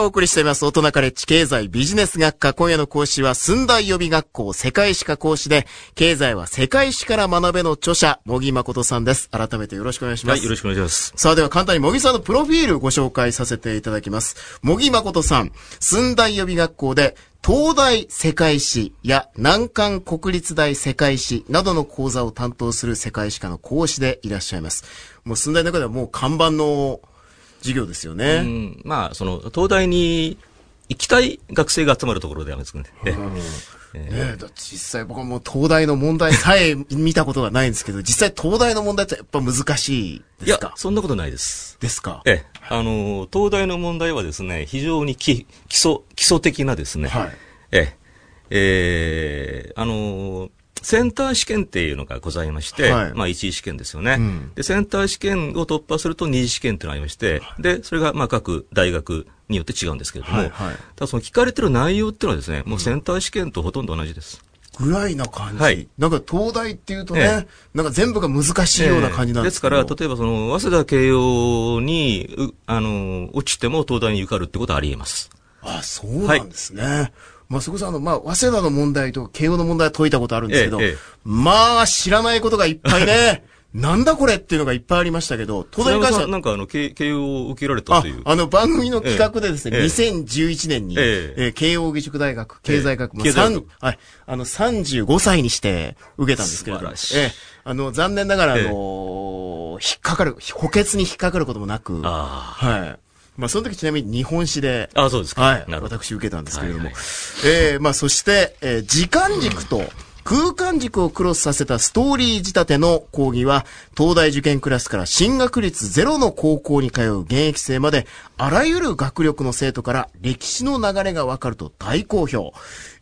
からお送りしています、大人カレッジ経済ビジネス学科。今夜の講師は、寸大予備学校世界史科講師で、経済は世界史から学べの著者、茂木誠さんです。改めてよろしくお願いします。はい、よろしくお願いします。さあ、では簡単に茂木さんのプロフィールご紹介させていただきます。茂木誠さん、寸大予備学校で、東大世界史や南韓国立大世界史などの講座を担当する世界史科の講師でいらっしゃいます。もう寸大の中ではもう看板の授業ですよね。うん、まあ、その、東大に行きたい学生が集まるところであるんですね。ねえ、だ実際僕はもう東大の問題さえ見たことがないんですけど、実際東大の問題ってやっぱ難しいですか？いや、そんなことないです。ですか？ええ。あの、東大の問題はですね、非常に基基礎、基礎的なですね。はい。ええ。えー、あのセンター試験っていうのがございまして、はい、まあ一次試験ですよね、うん、で、センター試験を突破すると二次試験っていうのがありまして、で、それがまあ各大学によって違うんですけれども、はいはい、ただその聞かれてる内容っていうのはですね、もうセンター試験とほとんど同じです。ぐらいな感じ。はい。なんか東大っていうとね、ええ、なんか全部が難しいような感じなんですえ、ですから、例えばその、早稲田慶応に、あの、落ちても東大に受かるってことはあり得ます。あ、そうなんですね。はいまあ、そこそあの、まあ、早稲田の問題と慶応の問題は解いたことあるんですけど、ええ、まあ、知らないことがいっぱいね。なんだこれっていうのがいっぱいありましたけど、東大に関しては。なんかあの、慶応を受けられたという。あの、番組の企画でですね、ええ、2011年に、ええ。慶応義塾大学経済学、ええ、まあ、はい、あの、35歳にして受けたんですけれども、ええ、あの、残念ながら、あのー、引っかかる、補欠に引っかかることもなく、はい。まあ、その時ちなみに日本史で、あそうですか。はい。私受けたんですけれども。はえー、まあ、そして、えー、時間軸と、空間軸をクロスさせたストーリー仕立ての講義は、東大受験クラスから進学率ゼロの高校に通う現役生まで、あらゆる学力の生徒から歴史の流れがわかると大好評。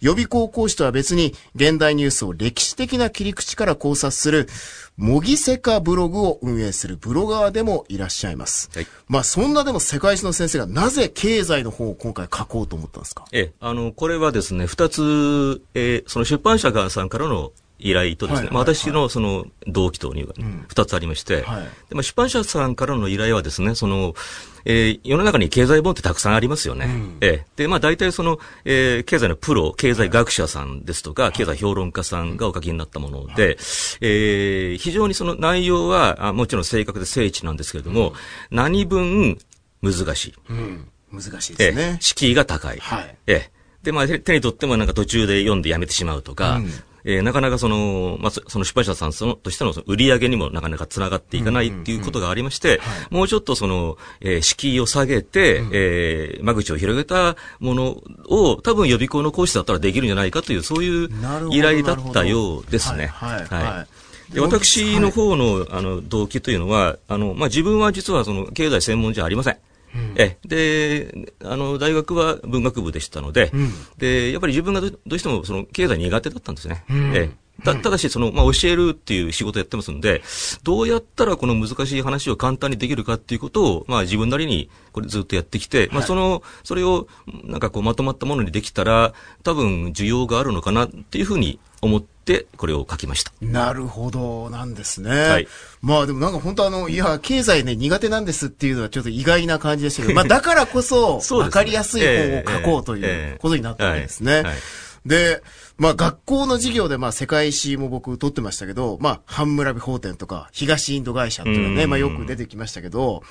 予備校講師とは別に、現代ニュースを歴史的な切り口から考察する、模擬セカブログを運営するブロガーでもいらっしゃいます。はい、まあそんなでも世界史の先生がなぜ経済の方を今回書こうと思ったんですか？ええ、あの、これはですね、二つ、えー、その出版社さんからの依頼とですね、はいまあ、私のその動機というか、二つありまして、はい、でまあ、出版社さんからの依頼はですね、その、えー、世の中に経済本ってたくさんありますよね。うん、えー、で、まあ大体その、えー、経済のプロ、経済学者さんですとか、はい、経済評論家さんがお書きになったもので、はい、えー、非常にその内容は、あもちろん正確で精緻なんですけれども、うん、何分難しい。うん、難しいですね。えー、敷居が高い。はい、えー、で、まあ手に取ってもなんか途中で読んでやめてしまうとか、うんえー、なかなかその、まあ、その出版社さんそのとしてのその売り上げにもなかなかつながっていかないっていうことがありまして、もうちょっとその、えー、敷居を下げて、うん、えー、間口を広げたものを多分予備校の講師だったらできるんじゃないかという、そういう依頼だったようですね。はい。はい、はいで私の方の、あの、動機というのは、あの、まあ、自分は実はその、経済専門じゃありません。えであの大学は文学部でしたのでうん、でやっぱり自分がどうしてもその経済苦手だったんですね。うん、えたただし、その、まあ、教えるっていう仕事やってますんで、どうやったらこの難しい話を簡単にできるかっていうことを、まあ、自分なりに、これずっとやってきて、まあ、その、それを、なんかこう、まとまったものにできたら、多分、需要があるのかなっていうふうに思って、これを書きました。なるほど、なんですね。はい。まあでもなんか本当あの、いや、経済ね、苦手なんですっていうのはちょっと意外な感じでしたけど、まあだからこそ、わかりやすい本を書こうということになったわけですね。で、まあ学校の授業でまあ世界史も僕取ってましたけど、まあハンムラビ法典とか東インド会社っていうのはね、まあよく出てきましたけど、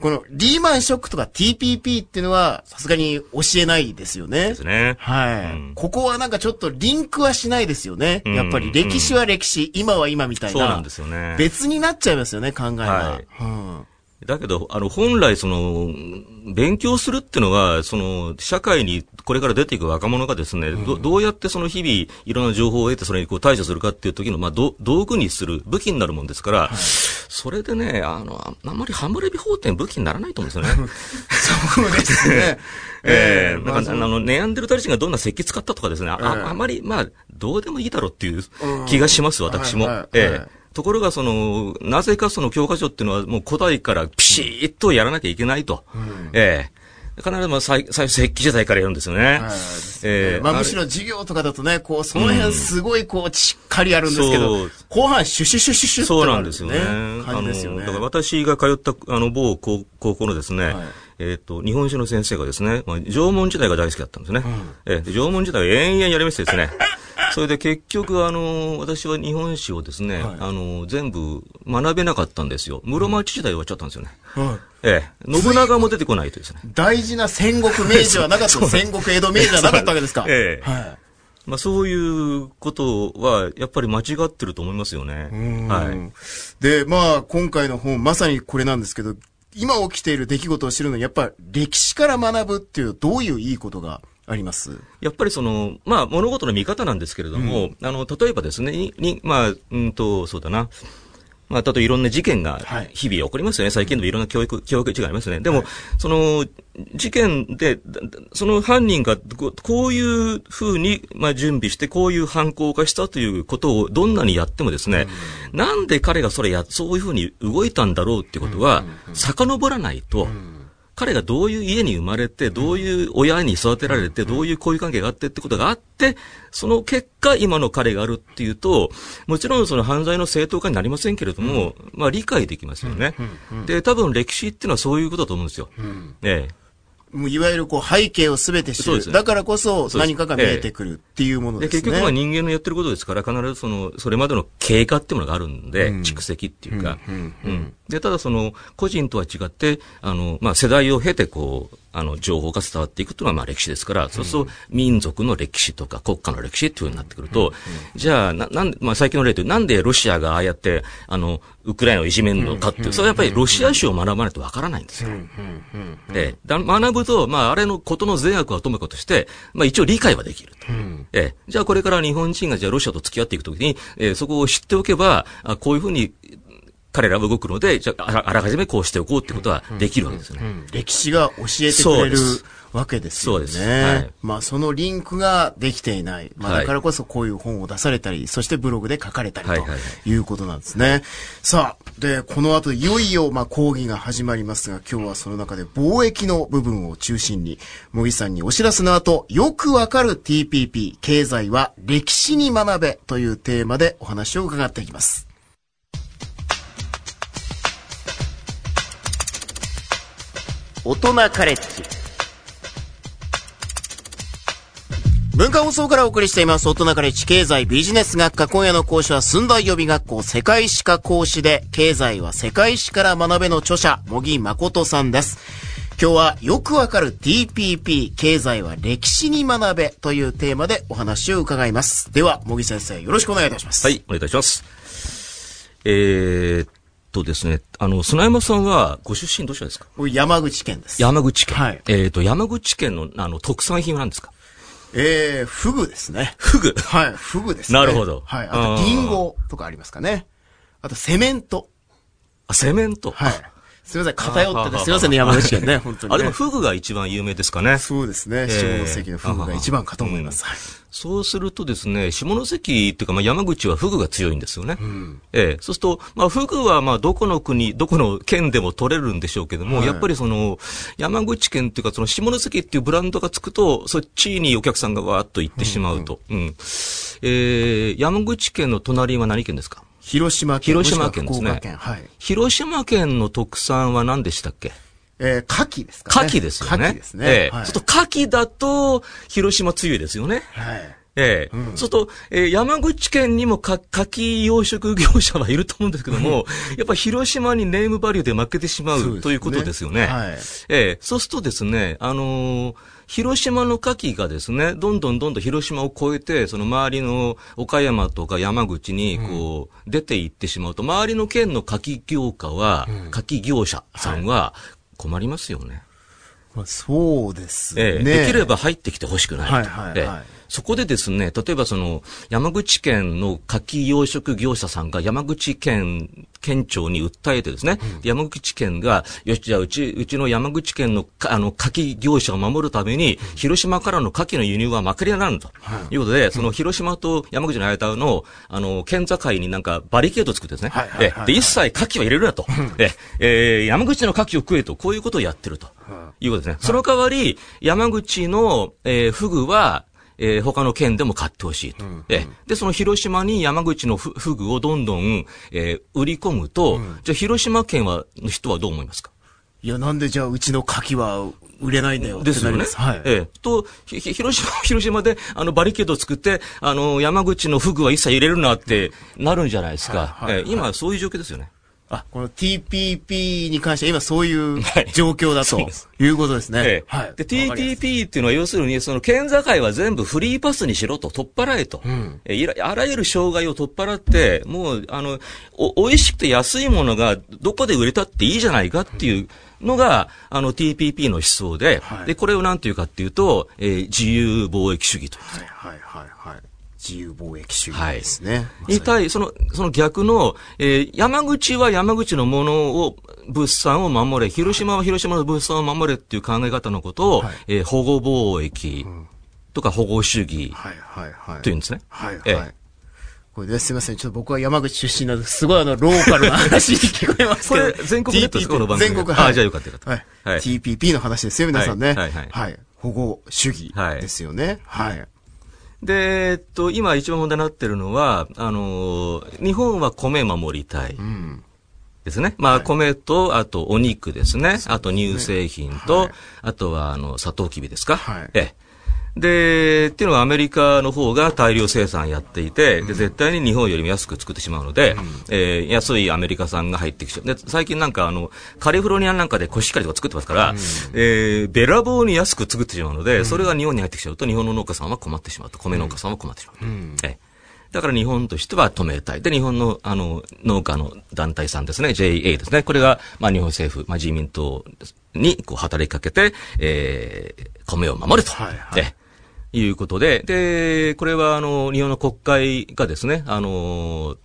このリーマンショックとか TPP っていうのはさすがに教えないですよね。ですね。はい、うん、ここはなんかちょっとリンクはしないですよね。やっぱり歴史は歴史、今は今みたいな。そうなんですよね。別になっちゃいますよね、考えが。はい、うんだけど、あの、本来、その、勉強するっていうのは、その、社会にこれから出ていく若者がですね、うん、どどうやってその日々、いろんな情報を得て、それにこう対処するかっていう時の、まあ、道具にする、武器になるもんですから、はい、それでね、あの、あんまりハムレビ法典武器にならないと思うんですよね。そうですね。ええ。ー、なんか、あの、ネアンデルタリ人がどんな石器使ったとかですね、あ、えー、あまり、まあ、どうでもいいだろうっていう気がします、私も。ええところが、その、なぜかその教科書っていうのはもう古代からピシッとやらなきゃいけないと。うん、ええ。必ずまあ最最初石器時代からやるんですよね。はい、えー、まあむしろ授業とかだとね、こう、その辺すごいこう、しっかりやるんですけど、うん、後半シュシュシュシュシュそうなんですよね。感じですよね。だから私が通ったあの某高校のですね、はい。えっ、と、日本史の先生がですね、まあ、縄文時代が大好きだったんですね。うん、えー、縄文時代を延々やりましてですね、それで結局、あの、私は日本史をですね、はい、あの、全部学べなかったんですよ。室町時代終わっちゃったんですよね。はい、ええ、信長も出てこないとですね。大事な戦国明治はなかった、戦国江戸明治はなかったわけですか。ええ。はい。まあそういうことは、やっぱり間違ってると思いますよね。はい。で、まあ今回の本、まさにこれなんですけど、今起きている出来事を知るのに、やっぱり歴史から学ぶっていう、どういういいことがあります。やっぱりその、まあ、物事の見方なんですけれども、うん、あの、例えばですね、に、まあ、うんと、そうだな、まあ、例えばいろんな事件が日々起こりますよね。はい、最近でもい。ろんな教育、教育違いますね。でも、はい、その、事件で、その犯人がこういうふうに、まあ、準備して、こういう犯行がしたということをどんなにやってもですね、うん、なんで彼がそれや、そういうふうに動いたんだろうってことは、遡らないと、うん彼がどういう家に生まれて、どういう親に育てられて、どういう交友関係があってってことがあって、その結果、今の彼があるっていうと、もちろんその犯罪の正当化になりませんけれども、まあ理解できますよね。で、多分歴史っていうのはそういうことだと思うんですよ。ええ。もういわゆるこう背景をすべて知る。だからこそ何かが見えてくるっていうものですね。で結局は人間のやってることですから、必ずその、それまでの経過っていうものがあるんで、うん、蓄積っていうか。うん、うん、で、ただその、個人とは違って、あの、まあ、世代を経てこう、あの、情報が伝わっていくというのは、まあ、歴史ですから、そうすると、民族の歴史とか国家の歴史っていうふうになってくると、じゃあ、な、なんまあ、最近の例で、なんでロシアがああやって、あの、ウクライナをいじめるのかっていう、それはやっぱりロシア史を学ばないとわからないんですよ。で、学ぶと、まあ、あれのことの善悪はともかくとして、まあ、一応理解はできると。えじゃあ、これから日本人が、じゃあ、ロシアと付き合っていくときに、えー、そこを知っておけば、あこういうふうに、彼らは動くので、じゃあ、あらかじめこうしておこうってことはできるわけですよね。歴史が教えてくれるわけですよね。そうです。はい、まあ、そのリンクができていない。まあ、だからこそこういう本を出されたり、そしてブログで書かれたりということなんですね。さあ、で、この後いよいよ、まあ、講義が始まりますが、今日はその中で貿易の部分を中心に、茂木さんにお知らせの後、よくわかる TPP、経済は歴史に学べというテーマでお話を伺っていきます。大人カレッジ文化放送からお送りしています。大人カレッジ経済ビジネス学科。今夜の講師は寸大予備学校世界史科講師で、経済は世界史から学べの著者、茂木誠さんです。今日はよくわかる TPP、経済は歴史に学べというテーマでお話を伺います。では、茂木先生、よろしくお願いいたします。はい、お願いいたします。えー、とですね、あの、砂山さんは、ご出身どちらですか？山口県です。山口県。はい。えっ、ー、と、山口県の、あの、特産品は何ですか？えー、フグですね。フグ？はい、フグですね。なるほど。はい。あと、リンゴとかありますかね。あと、セメント。あ、セメントはい。すみません、偏ってて、すみませんね、山口県ね、本当に、ね。あ、でもフグが一番有名ですかね。そうですね。下関のフグが一番かと思います。そうするとですね、下関っていうか、まあ、山口はフグが強いんですよね。うん、ええそうすると、まあ、フグは、まあ、どこの国、どこの県でも取れるんでしょうけども、はい、やっぱりその、山口県っていうか、その下関っていうブランドがつくと、そっちにお客さんがわーっと行ってしまうと。うん、うん、えー、山口県の隣は何県ですか？広島県。広島県ですね。はい。広島県の特産は何でしたっけ？えー、牡蠣ですかね。牡蠣ですよね。牡蠣ですね。ええーはい、ちょっと牡蠣だと、広島強いですよね。はい。ええー、うん、そうすると、えー、山口県にもか、牡蠣養殖業者はいると思うんですけども、やっぱ広島にネームバリューで負けてしまう、ね、ということですよね。はい。ええー、そうするとですね、あのー広島の牡蠣がですね、どんどんどんどん広島を越えて、その周りの岡山とか山口に、こう、出ていってしまうと、周りの県の牡蠣業家は、牡蠣業者さんは困りますよね。そうですね、ええ。できれば入ってきてほしくない。はいはい、はい、そこでですね、例えばその、山口県の牡蠣養殖業者さんが山口県、県庁に訴えてですね、うん、山口県が、よし、じゃあうち、うちの山口県の、あの、牡蠣業者を守るために、うん、広島からの牡蠣の輸入はまくりになると、い。うことで、うん、その広島と山口の間の、あの、県境になんかバリケード作ってですね、で、一切牡蠣は入れるなと、え、え。ー、山口の牡蠣を食えと、こういうことをやってると。いうことですね。その代わり、山口の、えー、フグは、えー、他の県でも買ってほしいと、うんうん、で。その広島に山口のフフグをどんどん、えー、売り込むと、うん、じゃあ広島県は、の人はどう思いますか？いや、なんでじゃあうちの牡蠣は売れないんだよですよね。はい。ええ。と、広島、広島で、あの、バリケード作って、あの、山口のフグは一切入れるなってなるんじゃないですか。はい、はい、ええ、今、そういう状況ですよね。あ、この TPP に関しては今そういう状況だと、はい、いうことですね。ええ、はい。で、TPP っていうのは要するに、その県境は全部フリーパスにしろと、取っ払えと。うん、えあらゆる障害を取っ払って、もう、あの、お、美味しくて安いものがどこで売れたっていいじゃないかっていうのが、あの TPP の思想で、はい、で、これを何て言うかっていうと、えー、自由貿易主義という。はいはいはいはい。自由貿易主義ですね。はい。に対、その、その逆の、えー、山口は山口のものを、物産を守れ、広島は広島の物産を守れっていう考え方のことを、はい、えー、保護貿易とか保護主義というんですね。はいはい、はい。これですみません。ちょっと僕は山口出身なので、すごいあの、ローカルな話に聞こえますけど。これ、全国ネットです、この番組。全国、はい。あ、じゃあよかったよかった。はい。TPP の話ですよ、皆さんね。はい、はい。はい。保護主義ですよね。はい。で、えっと、今一番問題になってるのは、あの、日本は米守りたい。うんですね。まあ、米と、あとお肉ですね。あと乳製品と、あとは、あの、サトウキビですか？はい。ええ。で、っていうのはアメリカの方が大量生産やっていて、で、絶対に日本よりも安く作ってしまうので、うん、えー、安いアメリカ産が入ってきちゃう。で、最近なんかあの、カリフォルニアなんかでコシヒカリとか作ってますから、うん、えー、べらぼうに安く作ってしまうので、それが日本に入ってきちゃうと、日本の農家さんは困ってしまうと。米農家さんは困ってしまう。うん、えだから日本としては止めたい。で、日本の、あの、農家の団体さんですね、JA ですね。これが、まあ、日本政府、まあ、自民党に、こう、働きかけて、えー、米を守ると。はいはい、いうことで、で、これはあの、日本の国会がですね、あの、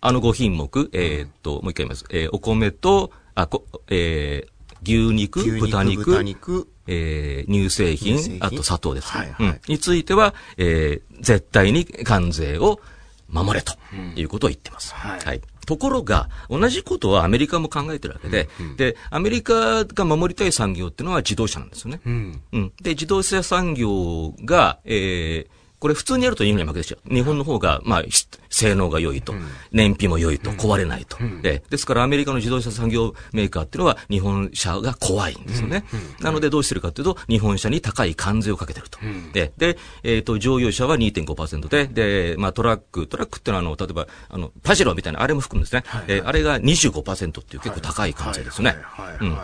あの5品目、えー、っと、もう一回言います。えー、お米と、あ、こ、えー、牛肉、牛肉豚肉、豚肉。えー、乳製品、製品。あと砂糖です、ね、はいはい、うん。については、えー、絶対に関税を守れということを言ってます。うん、はい、はいところが、同じことはアメリカも考えてるわけで、うんうん、で、アメリカが守りたい産業っていうのは自動車なんですよね。うん、うん、で、自動車産業が、えー、これ普通にやると日本に負けですよ。日本の方が、まあ、性能が良いと、燃費も良いと、壊れないと。でですからアメリカの自動車産業メーカーっていうのは日本車が怖いんですよね。なのでどうしてるかというと、日本車に高い関税をかけてると。で、で、えっ、ー、と、乗用車は2.5%で、で、まあトラック、トラックっていうのはあの、例えば、あの、パジェロみたいなあれも含むんですね。はいはい、えー、あれが25%っていう結構高い関税ですね。うん。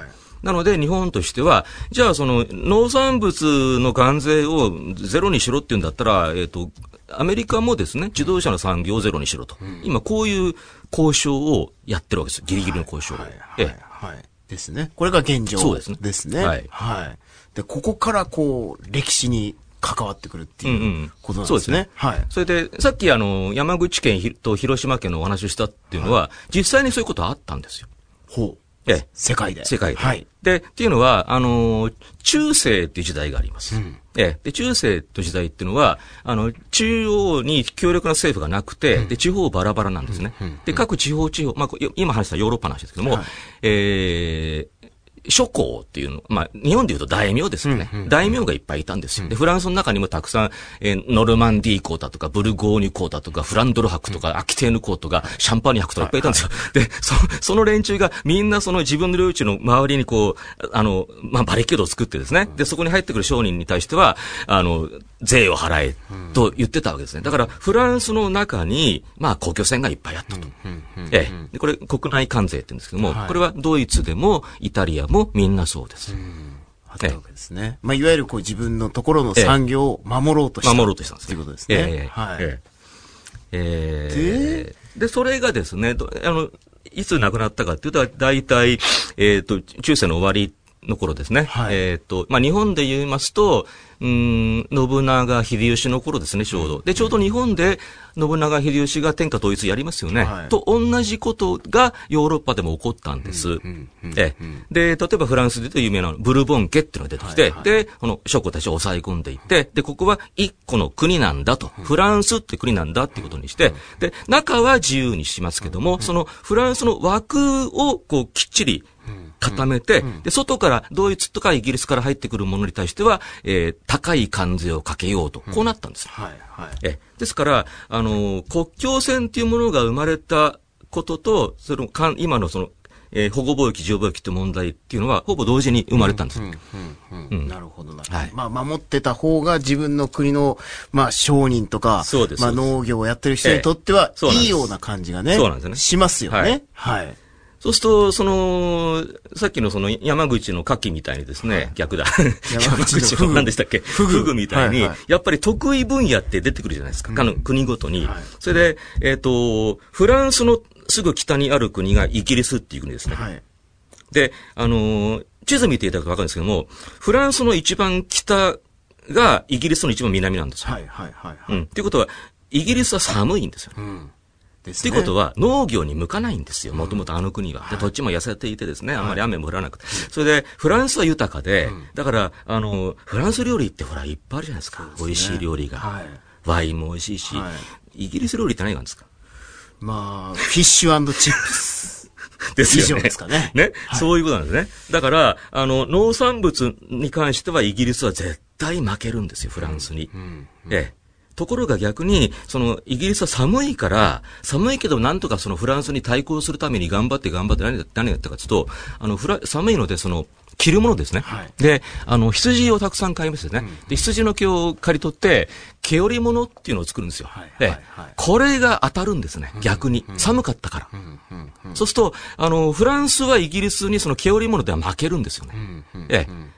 なので日本としては、じゃあその農産物の関税をゼロにしろっていうんだったら、えっ、ー、と、アメリカもですね、自動車の産業をゼロにしろと。うん、今こういう交渉をやってるわけです。ギリギリの交渉を。はい、はい、はい。ですね。これが現状ですね。ですね。はい。はい。で、ここからこう、歴史に関わってくるっていうことなんですね。うんうん、そうですね。はい。それで、さっきあの、山口県と広島県のお話をしたっていうのは、はい、実際にそういうことあったんですよ。ほう。ええ。世界で。世界で。はい。で、っていうのは、あの、中世っていう時代があります。うん、ええ。で、中世という時代っていうのは、あの、中央に強力な政府がなくて、うん、で、地方バラバラなんですね。うん、で、各地方地方、まあ、今話したヨーロッパの話ですけども、はい、えー、諸侯っていうの、まあ、日本で言うと大名ですよね、うんうん。大名がいっぱいいたんですよ。で、フランスの中にもたくさん、えー、ノルマンディー公だとか、ブルゴーニュ公だとか、フランドル伯とか、アキテーヌ公とか、シャンパーニュ伯とかいっぱいいたんですよ。で、そ、その連中がみんなその自分の領地の周りにこう、あの、まあ、バリケードを作ってですね。で、そこに入ってくる商人に対しては、あの、税を払え、と言ってたわけですね。だから、フランスの中に、まあ、公共船がいっぱいあったと。ええ。で、これ、国内関税って言うんですけども、はい、これはドイツでも、イタリアもみんなそうです。あったわけですね。まあ、いわゆるこう自分のところの産業を守ろうとした。守ろうとしたんですね。ということですね。ええはい。ええー、で、で、それがですね、あの、いつ亡くなったかっていうと、大体、えっ、ー、と、中世の終わりの頃ですね。はい、えっ、ー、と、まあ、日本で言いますと、うん、信長秀吉の頃ですね、ちょうど。で、ちょうど日本で信長秀吉が天下統一やりますよね。はい、と同じことがヨーロッパでも起こったんです。えで、例えばフランスで言うと有名なブルボン家っていうのが出てきて、はい。はい、で、この諸国たちを抑え込んでいって、で、ここは一個の国なんだと、フランスって国なんだっていうことにして、で、中は自由にしますけども、そのフランスの枠をこうきっちり固めて、で、外からドイツとかイギリスから入ってくるものに対しては、えー、高い関税をかけようと、こうなったんです。はい、はい。え、ですから、あの、国境線っていうものが生まれたことと、その、か今のその、えー、保護貿易、自由貿易って問題っていうのは、ほぼ同時に生まれたんです。なるほどな。はい。まあ、守ってた方が自分の国の、まあ、商人とか、そうです。まあ、農業をやってる人にとっては、いいような感じがね、そうなんですね。しますよね。はい。はいそうすると、その、さっきのその山口の牡蠣みたいにですね、はい、逆だ。山口の 何でしたっけ？フグみたいに、はいはい、やっぱり得意分野って出てくるじゃないですか。うん、国ごとに。はい、それで、えっ、ー、と、フランスのすぐ北にある国がイギリスっていう国ですね。はい、で、あの、地図見ていただくとわかるんですけども、フランスの一番北がイギリスの一番南なんですよ。はいはいはい、はい。うん。っていうことは、イギリスは寒いんですよ。うんですね。っていうことは、農業に向かないんですよ。もともとあの国は。で、土地も痩せていてですね、あんまり雨も降らなくて。それで、フランスは豊かで、だから、あの、フランス料理ってほら、いっぱいあるじゃないですか。美味しい料理が。ワインも美味しいし、イギリス料理って何があるんですか？まあ、フィッシュチップス。ですよね。ですかね。ね、はい、そういうことなんですね。だから、あの、農産物に関してはイギリスは絶対負けるんですよ、フランスに。うんうんうん、ええ。ところが逆に、その、イギリスは寒いから、寒いけどなんとかそのフランスに対抗するために頑張って頑張って何、何やったかというと、あの、フラ、寒いのでその、着るものですね。はい、で、あの、羊をたくさん買いますよね。うん、で、羊の毛を刈り取って、毛織物っていうのを作るんですよ。はいはいはい、これが当たるんですね、逆に。寒かったから。そうすると、あの、フランスはイギリスにその毛織物では負けるんですよね。ええ。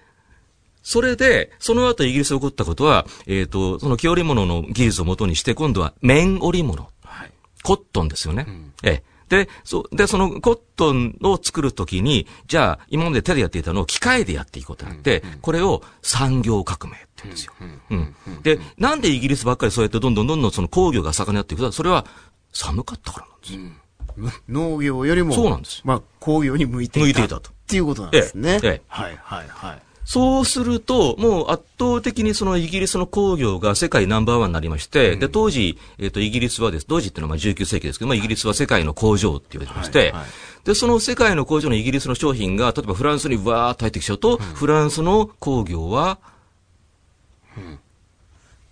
それで、その後イギリスで起こったことは、えっ、ー、と、その木織物の技術をもとにして、今度は綿織物。はい、コットンですよね。うん、ええ。で、そ、で、そのコットンを作るときに、じゃあ、今まで手でやっていたのを機械でやっていこうとなって、うんうん、これを産業革命って言うんですよ。うん。で、なんでイギリスばっかりそうやってどんどんどんどんその工業が盛んになっていくか、それは寒かったからなんですよ。うん、農業よりも、そうなんです。まあ、工業に向いていた。向いていたと。っていうことなんですね。ええ。ええ、はい、はい、はい。そうすると、もう圧倒的にそのイギリスの工業が世界ナンバーワンになりまして、うん、で、当時、えっ、ー、と、イギリスはです、当時っていうのはまあ19世紀ですけど、まあ、イギリスは世界の工場って言われてまして、はいはい、で、その世界の工場のイギリスの商品が、例えばフランスにわーっと入ってきちゃうと、うん、フランスの工業は、うん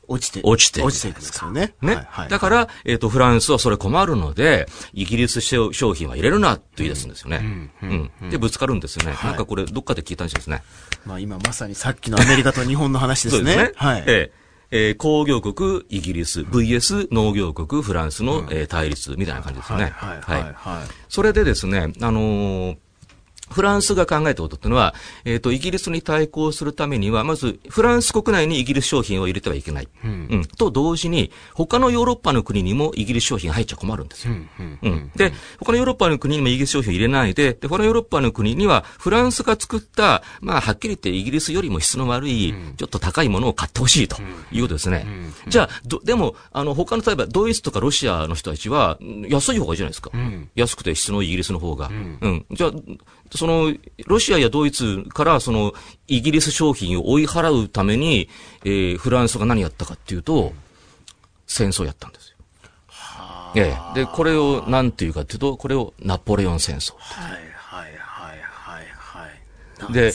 落ちて、落ちて。落ちていくんですよね。ね。はいはい、だから、えっ、ー、と、フランスはそれ困るので、イギリス商品は入れるな、と言い出すんですよね。うん。うん、で、ぶつかるんですよね。はい、なんかこれ、どっかで聞いたんですね。まあ今まさにさっきのアメリカと日本の話ですね。そうですね。はい。えーえー、工業国イギリス、VS 農業国フランスの、うん、えー、対立みたいな感じですね。はい、はい、はい。はい。それでですね、あのーフランスが考えたことっていうのは、えっ、ー、と、イギリスに対抗するためには、まず、フランス国内にイギリス商品を入れてはいけない。うん。うん、と同時に、他のヨーロッパの国にもイギリス商品入っちゃ困るんですよ。うん。うん。で、他のヨーロッパの国にもイギリス商品を入れないで、で、他のヨーロッパの国には、フランスが作った、まあ、はっきり言ってイギリスよりも質の悪い、ちょっと高いものを買ってほしいということですね。じゃあ、ど、でも、あの、他の、例えば、ドイツとかロシアの人たちは、安い方がいいじゃないですか。うん、安くて質のいいイギリスの方が。うん。うん、じゃあ、その、ロシアやドイツからそのイギリス商品を追い払うために、えー、フランスが何やったかっていうと、戦争やったんですよ。ええ。で、これを何て言うかっていうと、これをナポレオン戦争。はいで、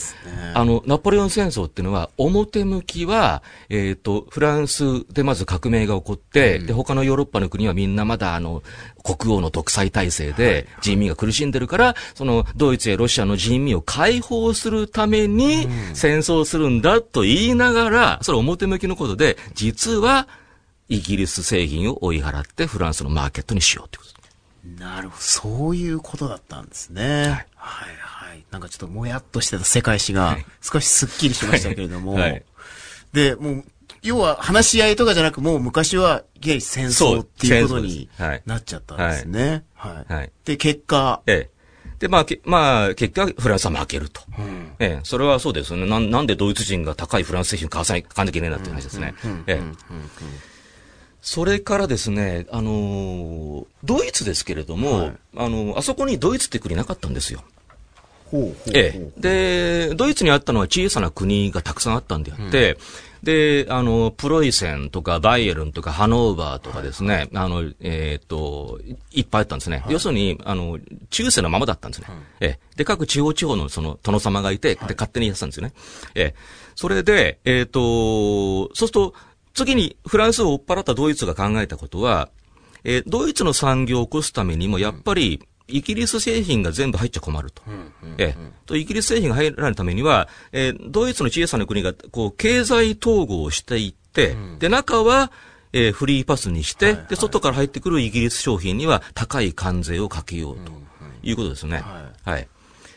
あの、ナポレオン戦争っていうのは、表向きは、えっ、ー、と、フランスでまず革命が起こって、うん、で、他のヨーロッパの国はみんなまだあの、国王の独裁体制で人民が苦しんでるから、その、ドイツやロシアの人民を解放するために戦争するんだと言いながら、それ表向きのことで、実は、イギリス製品を追い払ってフランスのマーケットにしようってこと。なるほど。そういうことだったんですね。はい、はいなんかちょっともやっとしてた世界史が少しスッキリしましたけれども、はい、で、もう、要は話し合いとかじゃなく、もう昔は、いき戦争っていうことになっちゃったんですね。はい。はい。で、結果。ええ。で、まあ、まあ、結果、フランスは負けると。うん、ええ、それはそうですよね。ななんでドイツ人が高いフランス製品買わさ買わなきゃいけないんだっていう話ですね。ええ。それからですね、あのー、ドイツですけれども、はい、あのー、あそこにドイツって国なかったんですよ。ええ。で、ドイツにあったのは小さな国がたくさんあったんであって、うんで、あの、プロイセンとかバイエルンとかハノーバーとかですね、はい、あの、えっ、ー、と、いっぱいあったんですね。はい、要するに、あの、中世のままだったんですね。はい、えで、各地方地方のその殿様がいて、で、勝手にやってたんですよね。えそれで、えっ、ー、と、そうすると、次にフランスを追っ払ったドイツが考えたことは、えー、ドイツの産業を起こすためにも、やっぱり、イギリス製品が全部入っちゃ困ると。ええ。と、イギリス製品が入られるためには、えー、ドイツの小さな国が、こう、経済統合をしていって、うん、で、中は、えー、フリーパスにして、はいはい、で、外から入ってくるイギリス商品には高い関税をかけようということですね。はい、はい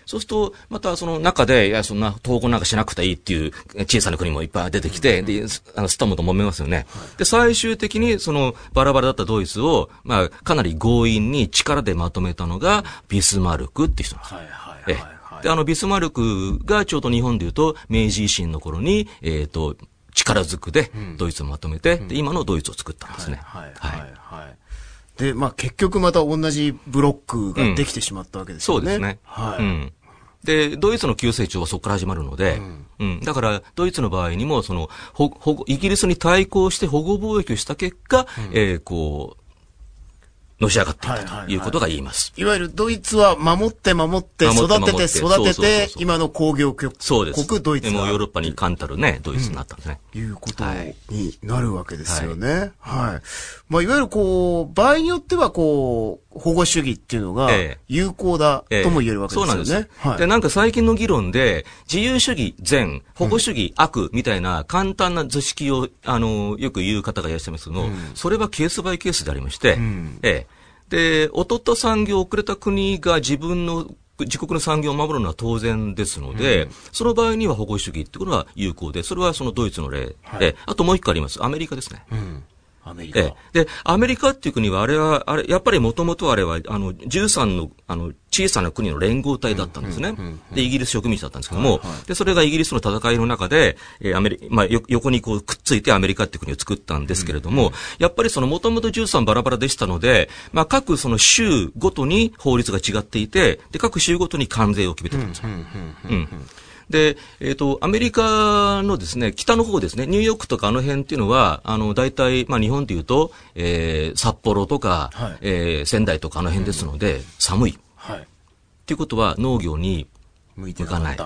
そうすると、またその中で、いや、そんな統合なんかしなくていいっていう小さな国もいっぱい出てきて、で、あの、スタムと揉めますよね。で、最終的にそのバラバラだったドイツを、まあ、かなり強引に力でまとめたのが、ビスマルクっていう人なんです。はいはいはい、で、あの、ビスマルクがちょうど日本で言うと、明治維新の頃に、えっ、ー、と、力ずくでドイツをまとめて、うん、で、今のドイツを作ったんですね。はい。はい。はいで、まあ結局また同じブロックができてしまったわけですよね。うん、そうですね。はい。うん。で、ドイツの急成長はそこから始まるので、うん、うん、だから、ドイツの場合にも、その、ほ、ほ、イギリスに対抗して保護貿易をした結果、うん、えー、こう、のし上がっていたということが言います。いわゆるドイツは守って守って育てて育てて、今の工業国、そうです国ドイツもうヨーロッパに冠たるね、ドイツになったんですね。うん、いうことになるわけですよね。はい。はい、まあ、いわゆるこう、場合によってはこう、保護主義っていうのが有効だとも言えるわけですよね。えええ、そうなんです。はい、で、なんか最近の議論で、自由主義善、保護主義悪みたいな簡単な図式を、あの、よく言う方がいらっしゃいますけど、うん、それはケースバイケースでありまして、うん、ええ。で、劣った産業遅れた国が自分の自国の産業を守るのは当然ですので、うん、その場合には保護主義ってことは有効で、それはそのドイツの例、はい、えあともう一個あります。アメリカですね。うんアメリカ。ええ。で、アメリカっていう国は、あれは、あれ、やっぱりもともとあれは、あの、13の、あの、小さな国の連合体だったんですね。で、イギリス植民地だったんですけども、はいはい、で、それがイギリスの戦いの中で、えー、アメリまあ、横にこうくっついてアメリカっていう国を作ったんですけれども、うん、やっぱりそのもともと13バラバラでしたので、まあ、各その州ごとに法律が違っていて、で、各州ごとに関税を決めてたんですよ。うんで、えっ、ー、と、アメリカのですね、北の方ですね、ニューヨークとかあの辺っていうのは、あの、大体、まあ日本でいうと、えー、札幌とか、はい、えー、仙台とかあの辺ですので、うん、寒い。はい。っていうことは農業に向かない。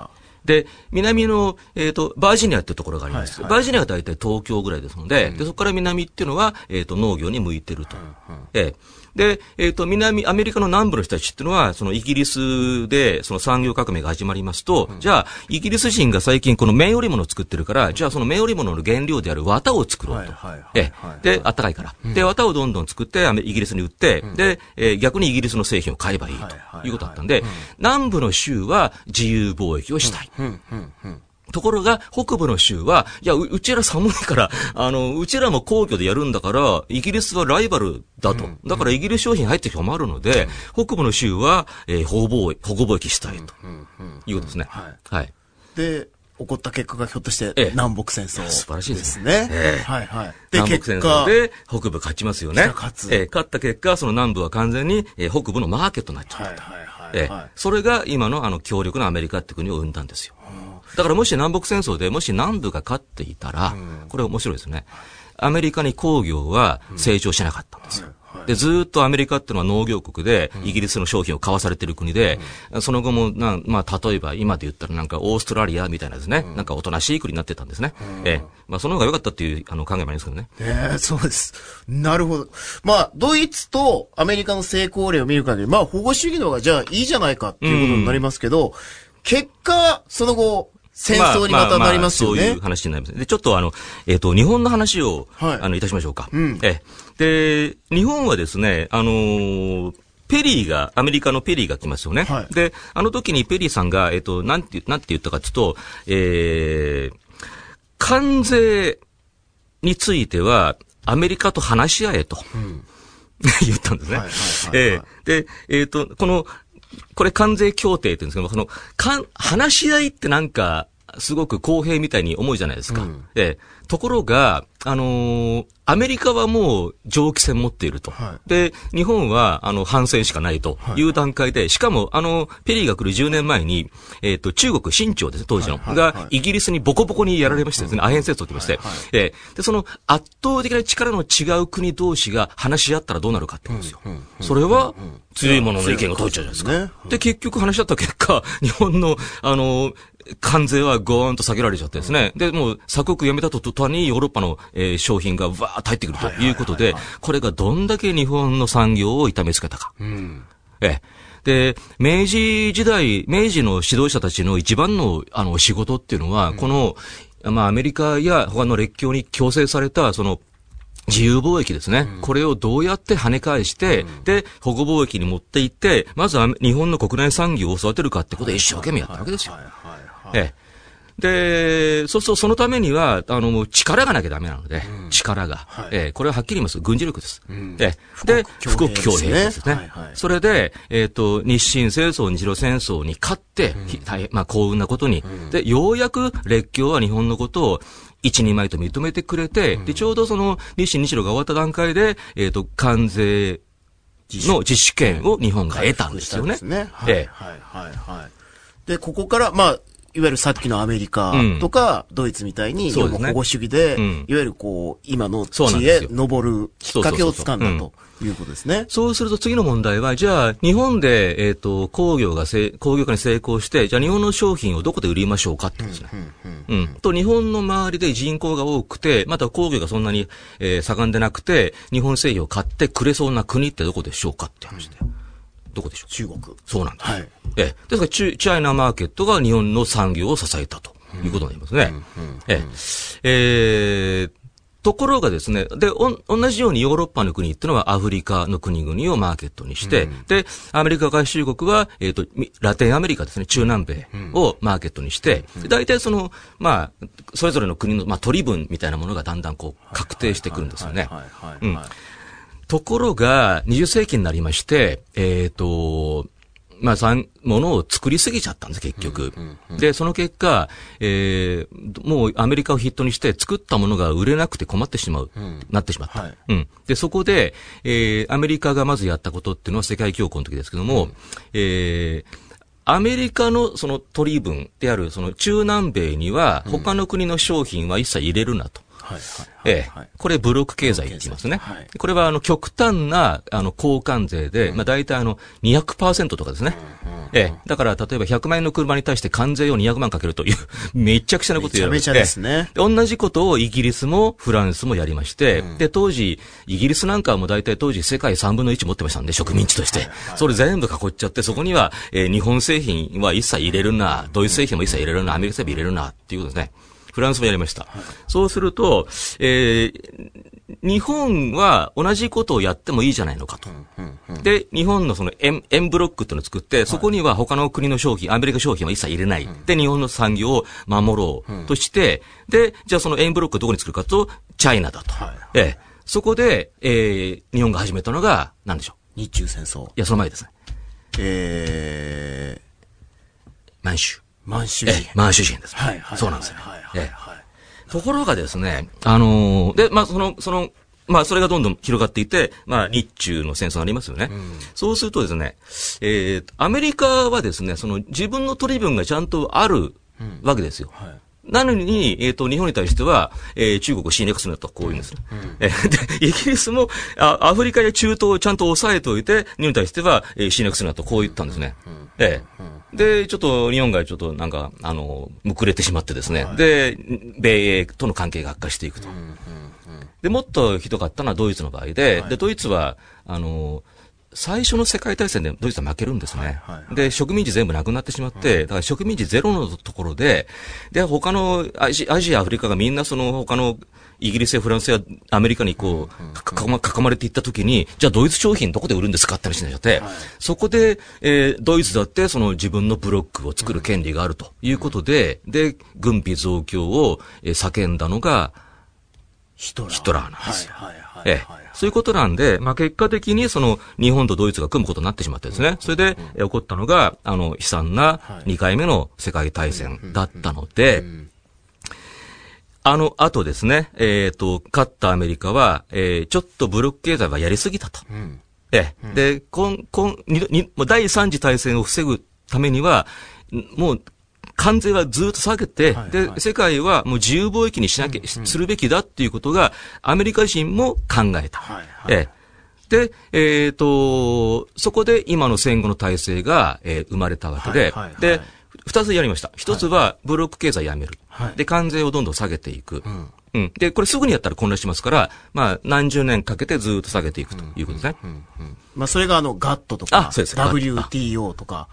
で、南の、えっ、ー、と、バージニアっていうところがあります。はいはい、バージニアは大体東京ぐらいですので、うん、でそこから南っていうのは、えっ、ー、と、農業に向いてると。うんうん、えーで、えっ、ー、と、南、アメリカの南部の人たちっていうのは、そのイギリスで、その産業革命が始まりますと、うん、じゃあ、イギリス人が最近この綿織物を作ってるから、うん、じゃあその綿織物の原料である綿を作ろうと。え、で、あったかいから、うん、で、綿をどんどん作って、イギリスに売って、で、えー、逆にイギリスの製品を買えばいいということだったんで、南部の州は自由貿易をしたい。ところが、北部の州は、いやう、うちら寒いから、あの、うちらも皇居でやるんだから、イギリスはライバルだと。だからイギリス商品入ってきて困るので、北部の州は、えー、保護貿易、保護貿易したいと。いうことですね。はい。はい。で、起こった結果がひょっとして南北戦争、素晴らしいですね。ええ、はいはい。で、南北戦争で北部勝ちますよね。勝つ。え勝った結果、その南部は完全に、え北部のマーケットになっちゃった。はいはいはい、えそれが今のあの強力なアメリカって国を生んだんですよ。だからもし南北戦争でもし南部が勝っていたら、これ面白いですね。アメリカに工業は成長しなかったんですよ。で、ずっとアメリカっていうのは農業国で、イギリスの商品を買わされてる国で、その後も、なまあ、例えば今で言ったらなんかオーストラリアみたいなですね、なんかおとなしい国になってたんですね。ええ。まあ、その方が良かったっていうあの考えもありますけどね。ええそうです。なるほど。まあ、ドイツとアメリカの成功例を見る限り、まあ、保護主義の方がじゃあいいじゃないかっていうことになりますけど、結果、その後、戦争にまたなりますよね。まあまあまあ、そういう話になります。で、ちょっとあの、えっ、ー、と、日本の話を、はい、あの、いたしましょうか。うん、え、で、日本はですね、あのー、ペリーが、アメリカのペリーが来ますよね。はい、で、あの時にペリーさんが、えっ、ー、と、なんて、なんて言ったかというと、えー、関税については、アメリカと話し合えと、うん、言ったんですね。で、えっ、ー、と、この、これ関税協定って言うんですけど、その、か話し合いってなんか、すごく公平みたいに思うじゃないですか。うん、えところが、あのー、アメリカはもう蒸気船持っていると。はい、で、日本は、あの、反戦しかないとい。う段階で、しかも、あの、ペリーが来る10年前に、えっ、ー、と、中国新朝ですね、当時の、はいはいはい、が、イギリスにボコボコにやられましてですね、アヘン戦争と言いまして、はいはい、えー、で、その圧倒的な力の違う国同士が話し合ったらどうなるかってことですよ。うんうんうん、それは、強い者の意見が通っちゃうじゃないですか。ね、で、結局話し合った結果、日本の、あの、関税はゴーンと下げられちゃってですね。で、もう鎖国やめたと途端にヨーロッパの、えー、商品がわーっと入ってくるということで、これがどんだけ日本の産業を痛めつけたか。うん、えで、明治時代、明治の指導者たちの一番の、あの、仕事っていうのは、うん、この、まあ、アメリカや他の列強に強制された、その、自由貿易ですね、うん、これをどうやって跳ね返して、うん、で、保護貿易に持っていって、まずは日本の国内産業を育てるかってことを一生懸命やったわけですよ。ええ。で、そうするとそのためには、あの、力がなきゃダメなので、うん、力が。はい、えー、これははっきり言います。軍事力です。うん、えー、で、富国強兵ですね。はいはい、それで、えっ、ー、と、日清戦争、日露戦争に勝って、うん、大変、まあ、幸運なことに、で、ようやく列強は日本のことを、一、二枚と認めてくれて、で、ちょうどその、日清日露が終わった段階で、えっ、ー、と、関税の自主権を日本が得たんですよね。ね。はい、はい、はい。で、ここから、まあ、いわゆるさっきのアメリカとか、ドイツみたいに、保護主義で、いわゆるこう、今の地へ登るきっかけをつかんだと。いうことですね。そうすると次の問題は、じゃあ、日本で、えっ、ー、と、工業がせ、工業化に成功して、じゃあ日本の商品をどこで売りましょうかってことですね。うん、と、日本の周りで人口が多くて、また工業がそんなに、えー、盛んでなくて、日本製品を買ってくれそうな国ってどこでしょうかって話で。うんどこでしょう？中国。そうなんです。はい。えですからチ、チャイナマーケットが日本の産業を支えたということになりますね。ええー、ところがですね、で、同じようにヨーロッパの国っていうのはアフリカの国々をマーケットにして、うん、で、アメリカ合衆国は、えっ、ー、と、ラテンアメリカですね、中南米をマーケットにして、うん、大体その、まあ、それぞれの国の、まあ、取り分みたいなものがだんだんこう、確定してくるんですよね。うん。ところが、20世紀になりまして、えっ、ー、と、まあ、ものを作りすぎちゃったんです、結局。で、その結果、えー、もうアメリカを筆頭にして作ったものが売れなくて困ってしまう、うん、なってしまった。はい、うん。で、そこで、えー、アメリカがまずやったことっていうのは世界恐慌の時ですけども、うん、えー、アメリカのその取り分であるその中南米には他の国の商品は一切入れるなと。ええ。これブロック経済って言いますね。はい、これはあの極端なあの交換税で、うん、まあ大体あの200%とかですね。ええ。だから例えば100万円の車に対して関税を200万かけるという めちゃくちゃなことやる。めちゃめちゃですね、同じことをイギリスもフランスもやりまして、うん、で、当時、イギリスなんかはもう大体当時世界3分の1持ってましたんで、植民地として。それ全部囲っちゃって、そこには、えー、日本製品は一切入れるな、ドイツ製品も一切入れるな、アメリカ製品入れるな、っていうことですね。フランスもやりました。はい、そうすると、えー、日本は同じことをやってもいいじゃないのかと。で、日本のその円、円ブロックっていうのを作って、そこには他の国の商品、アメリカ商品は一切入れない。で、日本の産業を守ろうとして、で、じゃあその円ブロックをどこに作るかと、チャイナだと。はい、ええ。そこで、えー、日本が始めたのが、何でしょう。日中戦争。いや、その前ですね。えー、満州。満州人。満州人です。はい、はい。そうなんですよ。はい、はい。ところがですね、あのー、で、まあ、その、その、まあ、それがどんどん広がっていて、まあ、日中の戦争ありますよね。うん、そうするとですね、えー、アメリカはですね、その自分の取り分がちゃんとあるわけですよ。うんはいなのに、えっ、ー、と、日本に対しては、えー、中国を侵略すると、こういうんですね。うん、えー、で、イギリスもあ、アフリカや中東をちゃんと抑えておいて、日本に対しては、えー、侵略するなと、こう言ったんですね。うん、ええで、ちょっと日本がちょっとなんか、あの、むれてしまってですね。はい、で、米英との関係が悪化していくと。で、もっとひどかったのはドイツの場合で、はい、で、ドイツは、あの、最初の世界大戦でドイツは負けるんですね。はいはいはい、で、植民地全部なくなってしまって、だから植民地ゼロのところで、で、他のアジア、アフリカがみんなその他のイギリスやフランスやアメリカにこう、囲ま囲まれていったときに、じゃあドイツ商品どこで売るんですかって話になっちゃって、はい、そこで、えー、ドイツだってその自分のブロックを作る権利があるということで、で、軍備増強を、えー、叫んだのが、ヒトラー。なんですよ。はいはいはい、ええそういうことなんで、まあ、結果的にその日本とドイツが組むことになってしまってですね、それで、起こったのが、あの、悲惨な2回目の世界大戦だったので、あの後ですね、えっ、ー、と、勝ったアメリカは、えー、ちょっとブロック経済はやりすぎたと。うん、ええ、で、こん、こん、に、に、第三次大戦を防ぐためには、もう、関税はずっと下げて、はいはい、で、世界はもう自由貿易にしなきゃ、うんうん、するべきだっていうことが、アメリカ人も考えた。はいはい、ええ、で、えっ、ー、と、そこで今の戦後の体制が、えー、生まれたわけで、はいはいはい、で、二つやりました。一つは、ブロック経済やめる。はい、で、関税をどんどん下げていく。うんうん。で、これすぐにやったら混乱しますから、まあ、何十年かけてずっと下げていくということですね。うんうんうん、まあ、それがあの、ガットとか、あそうです WTO とか、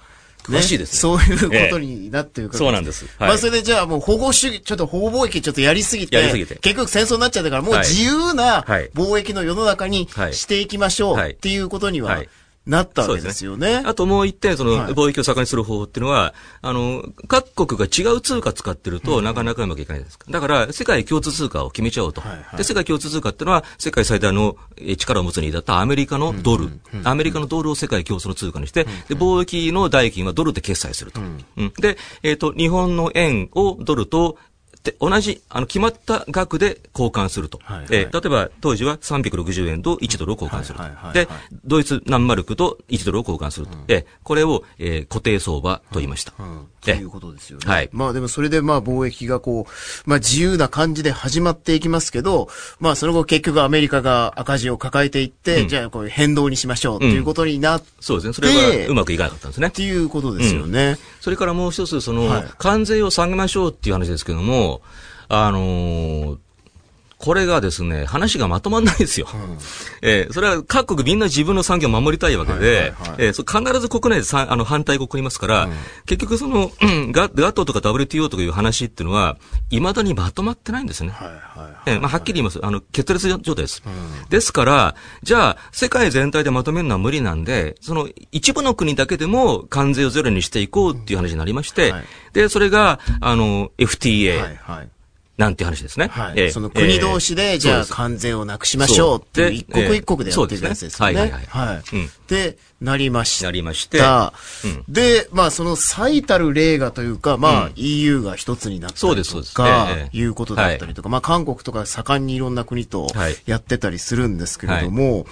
詳しいですね。そういうことになってるから、そうなんです。はい、まあそれでじゃあもう保護主義、ちょっと保護貿易ちょっとやりすぎて、やりすぎて。結局戦争になっちゃったから、もう自由な貿易の世の中にしていきましょうっていうことには、なったわけですよね。ねあともう一点、その、貿易を盛んにする方法っていうのは、あの、各国が違う通貨使ってると、なかなかうまくいかないですか。だから、世界共通通貨を決めちゃおうと。はいはい、で、世界共通通貨っていうのは、世界最大の力を持つにだったアメリカのドル。アメリカのドルを世界共通の通貨にして、で、貿易の代金はドルで決済すると。うん、で、えっ、ー、と、日本の円をドルとで、同じ、あの、決まった額で交換すると。はいはい、えー、例えば、当時は360円と1ドルを交換すると。で、ドイツ何マルクと1ドルを交換すると。うん、えー、これを、えー、固定相場と言いました。うんうんということですよね。はい。まあでもそれでまあ貿易がこう、まあ自由な感じで始まっていきますけど、まあその後結局アメリカが赤字を抱えていって、うん、じゃあこう変動にしましょうっていうことになって、うん、そうですね。それがうまくいかなかったんですね。っていうことですよね。うん、それからもう一つ、その、はい、関税を下げましょうっていう話ですけども、あのこれがですね、話がまとまんないですよ。うん、えー、それは各国みんな自分の産業を守りたいわけで、はいはいはい、えー、そ必ず国内でさあの反対国いますから、うん、結局その、ガガトとか WTO とかいう話っていうのは、未だにまとまってないんですね。はいはいはいえー、まあ、はっきり言います。あの、決裂状態です。うん、ですから、じゃあ、世界全体でまとめるのは無理なんで、その一部の国だけでも関税をゼロにしていこうっていう話になりまして、はい、で、それが、あの、FTA。はいはいなんて話ですね。はい。えー、その国同士で、じゃあ関税をなくしましょうっていう、一国一国でやってるやつですね。はいはいはい。はい。で、なりました。なりまして。で、まあその最たる例がというか、まあ EU が一つになったりとか、いうことだったりとか、まあ韓国とか盛んにいろんな国とやってたりするんですけれども、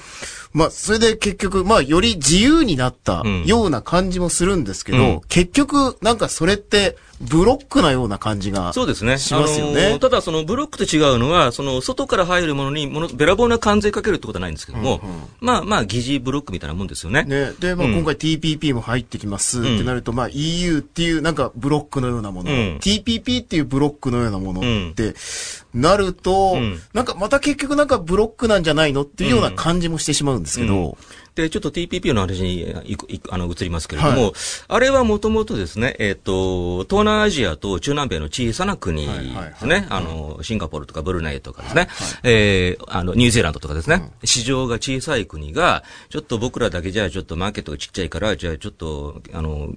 まあそれで結局、まあより自由になったような感じもするんですけど、結局なんかそれって、ブロックなような感じがそうですね。しますよね。ただ、そのブロックと違うのは、その外から入るものにもの、べらぼうな関税かけるってことはないんですけども、うんうん、まあまあ、疑似ブロックみたいなもんですよね。ね。で、まあ、今回 TPP も入ってきますってなると、うん、まあ EU っていうなんかブロックのようなもの、うん、TPP っていうブロックのようなものって、なると、うん、なんかまた結局なんかブロックなんじゃないのっていうような感じもしてしまうんですけど、で、ちょっと TPP の話にいくいくあの移りますけれども、はい、あれはもともとですね、えっ、ー、と、東南アジアと中南米の小さな国ですね、あの、シンガポールとかブルネイとかですね、はいはい、えー、あの、ニュージーランドとかですね、うん、市場が小さい国が、ちょっと僕らだけじゃちょっとマーケットがちっちゃいから、じゃあちょっと、あの、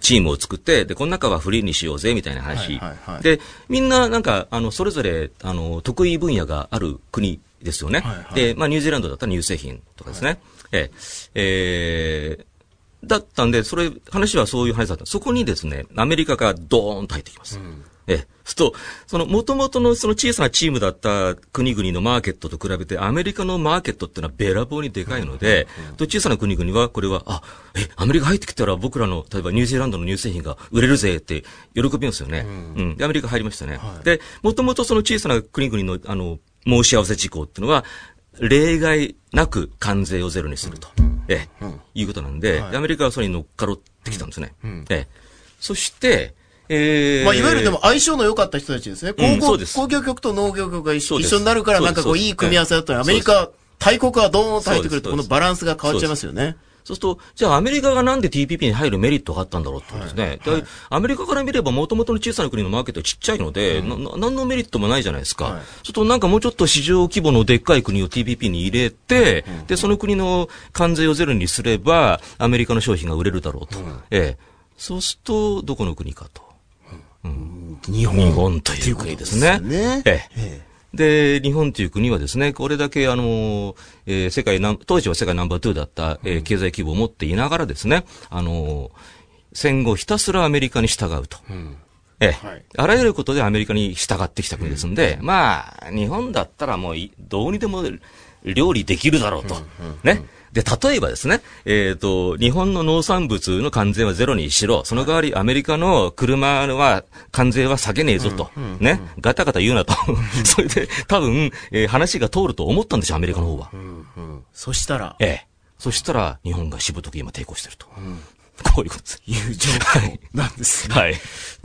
チームを作って、で、この中はフリーにしようぜ、みたいな話。はいはいはい、で、みんななんか、あの、それぞれ、あの、得意分野がある国ですよね。はいはい、で、まあ、ニュージーランドだったら乳製品とかですね。はいええー、だったんで、それ、話はそういう話だった。そこにですね、アメリカがドーンと入ってきます。うん、えすと、その、元々のその小さなチームだった国々のマーケットと比べて、アメリカのマーケットっていうのはべらぼうにでかいので、と小さな国々は、これは、あ、え、アメリカ入ってきたら僕らの、例えばニュージーランドの乳製品が売れるぜって喜びますよね。うん、うん。で、アメリカ入りましたね。はい、で、もともとその小さな国々の、あの、申し合わせ事項っていうのは、例外なく関税をゼロにすると、ええ、いうことなんで、アメリカはそれに乗っかろってきたんですね。ええ、そして、えー、まあ、いわゆるでも相性の良かった人たちですね。工業、工業局と農業局が一緒になるからなんかこういい組み合わせだったら、アメリカ、大国はドーンと入ってくるとこのバランスが変わっちゃいますよね。そうすると、じゃあアメリカがなんで TPP に入るメリットがあったんだろうってことですね。はいはい、アメリカから見ればもともとの小さな国のマーケットはちっちゃいので、うん、な何のメリットもないじゃないですか。はい、そうするとなんかもうちょっと市場規模のでっかい国を TPP に入れて、うん、で、その国の関税をゼロにすれば、アメリカの商品が売れるだろうと。うん、ええ。そうすると、どこの国かと。うん、日本。日本という国ですね。すねええ。で、日本という国はですね、これだけあの、えー、世界当時は世界ナンバー2だった、えー、経済規模を持っていながらですね、あの、戦後ひたすらアメリカに従うと。うんええ、はい、あらゆることでアメリカに従ってきた国ですんで、うん、まあ、日本だったらもう、どうにでも料理できるだろうと。ね。で、例えばですね、えっ、ー、と、日本の農産物の関税はゼロにしろ、その代わりアメリカの車は関税は下げねえぞと。ね。ガタガタ言うなと。それで、多分、えー、話が通ると思ったんでしょ、アメリカの方は。そしたらええ。そしたら、日本がしぶとく今抵抗してると。こういうことです。いう状況なんですね。はい。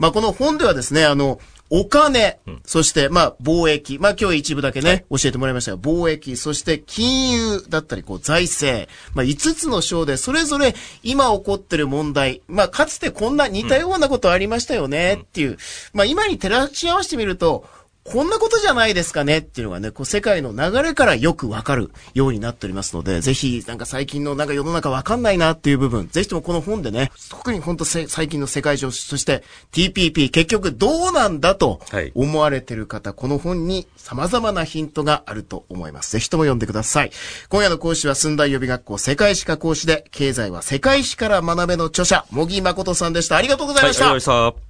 まあ、この本ではですね、あの、お金、うん、そして、まあ、貿易。まあ、今日一部だけね、はい、教えてもらいましたが、貿易、そして金融だったり、こう、財政。まあ、5つの章で、それぞれ今起こってる問題。まあ、かつてこんな似たようなことありましたよね、っていう。まあ、今に照らし合わせてみると、こんなことじゃないですかねっていうのがね、こう世界の流れからよくわかるようになっておりますので、ぜひなんか最近のなんか世の中わかんないなっていう部分、ぜひともこの本でね、特に本当最近の世界上、そして TPP 結局どうなんだと思われてる方、はい、この本に様々なヒントがあると思います。ぜひとも読んでください。今夜の講師は寸大予備学校世界史科講師で、経済は世界史から学べの著者、茂木誠さんでした。ありがとうございました。はい、ありがとうございました。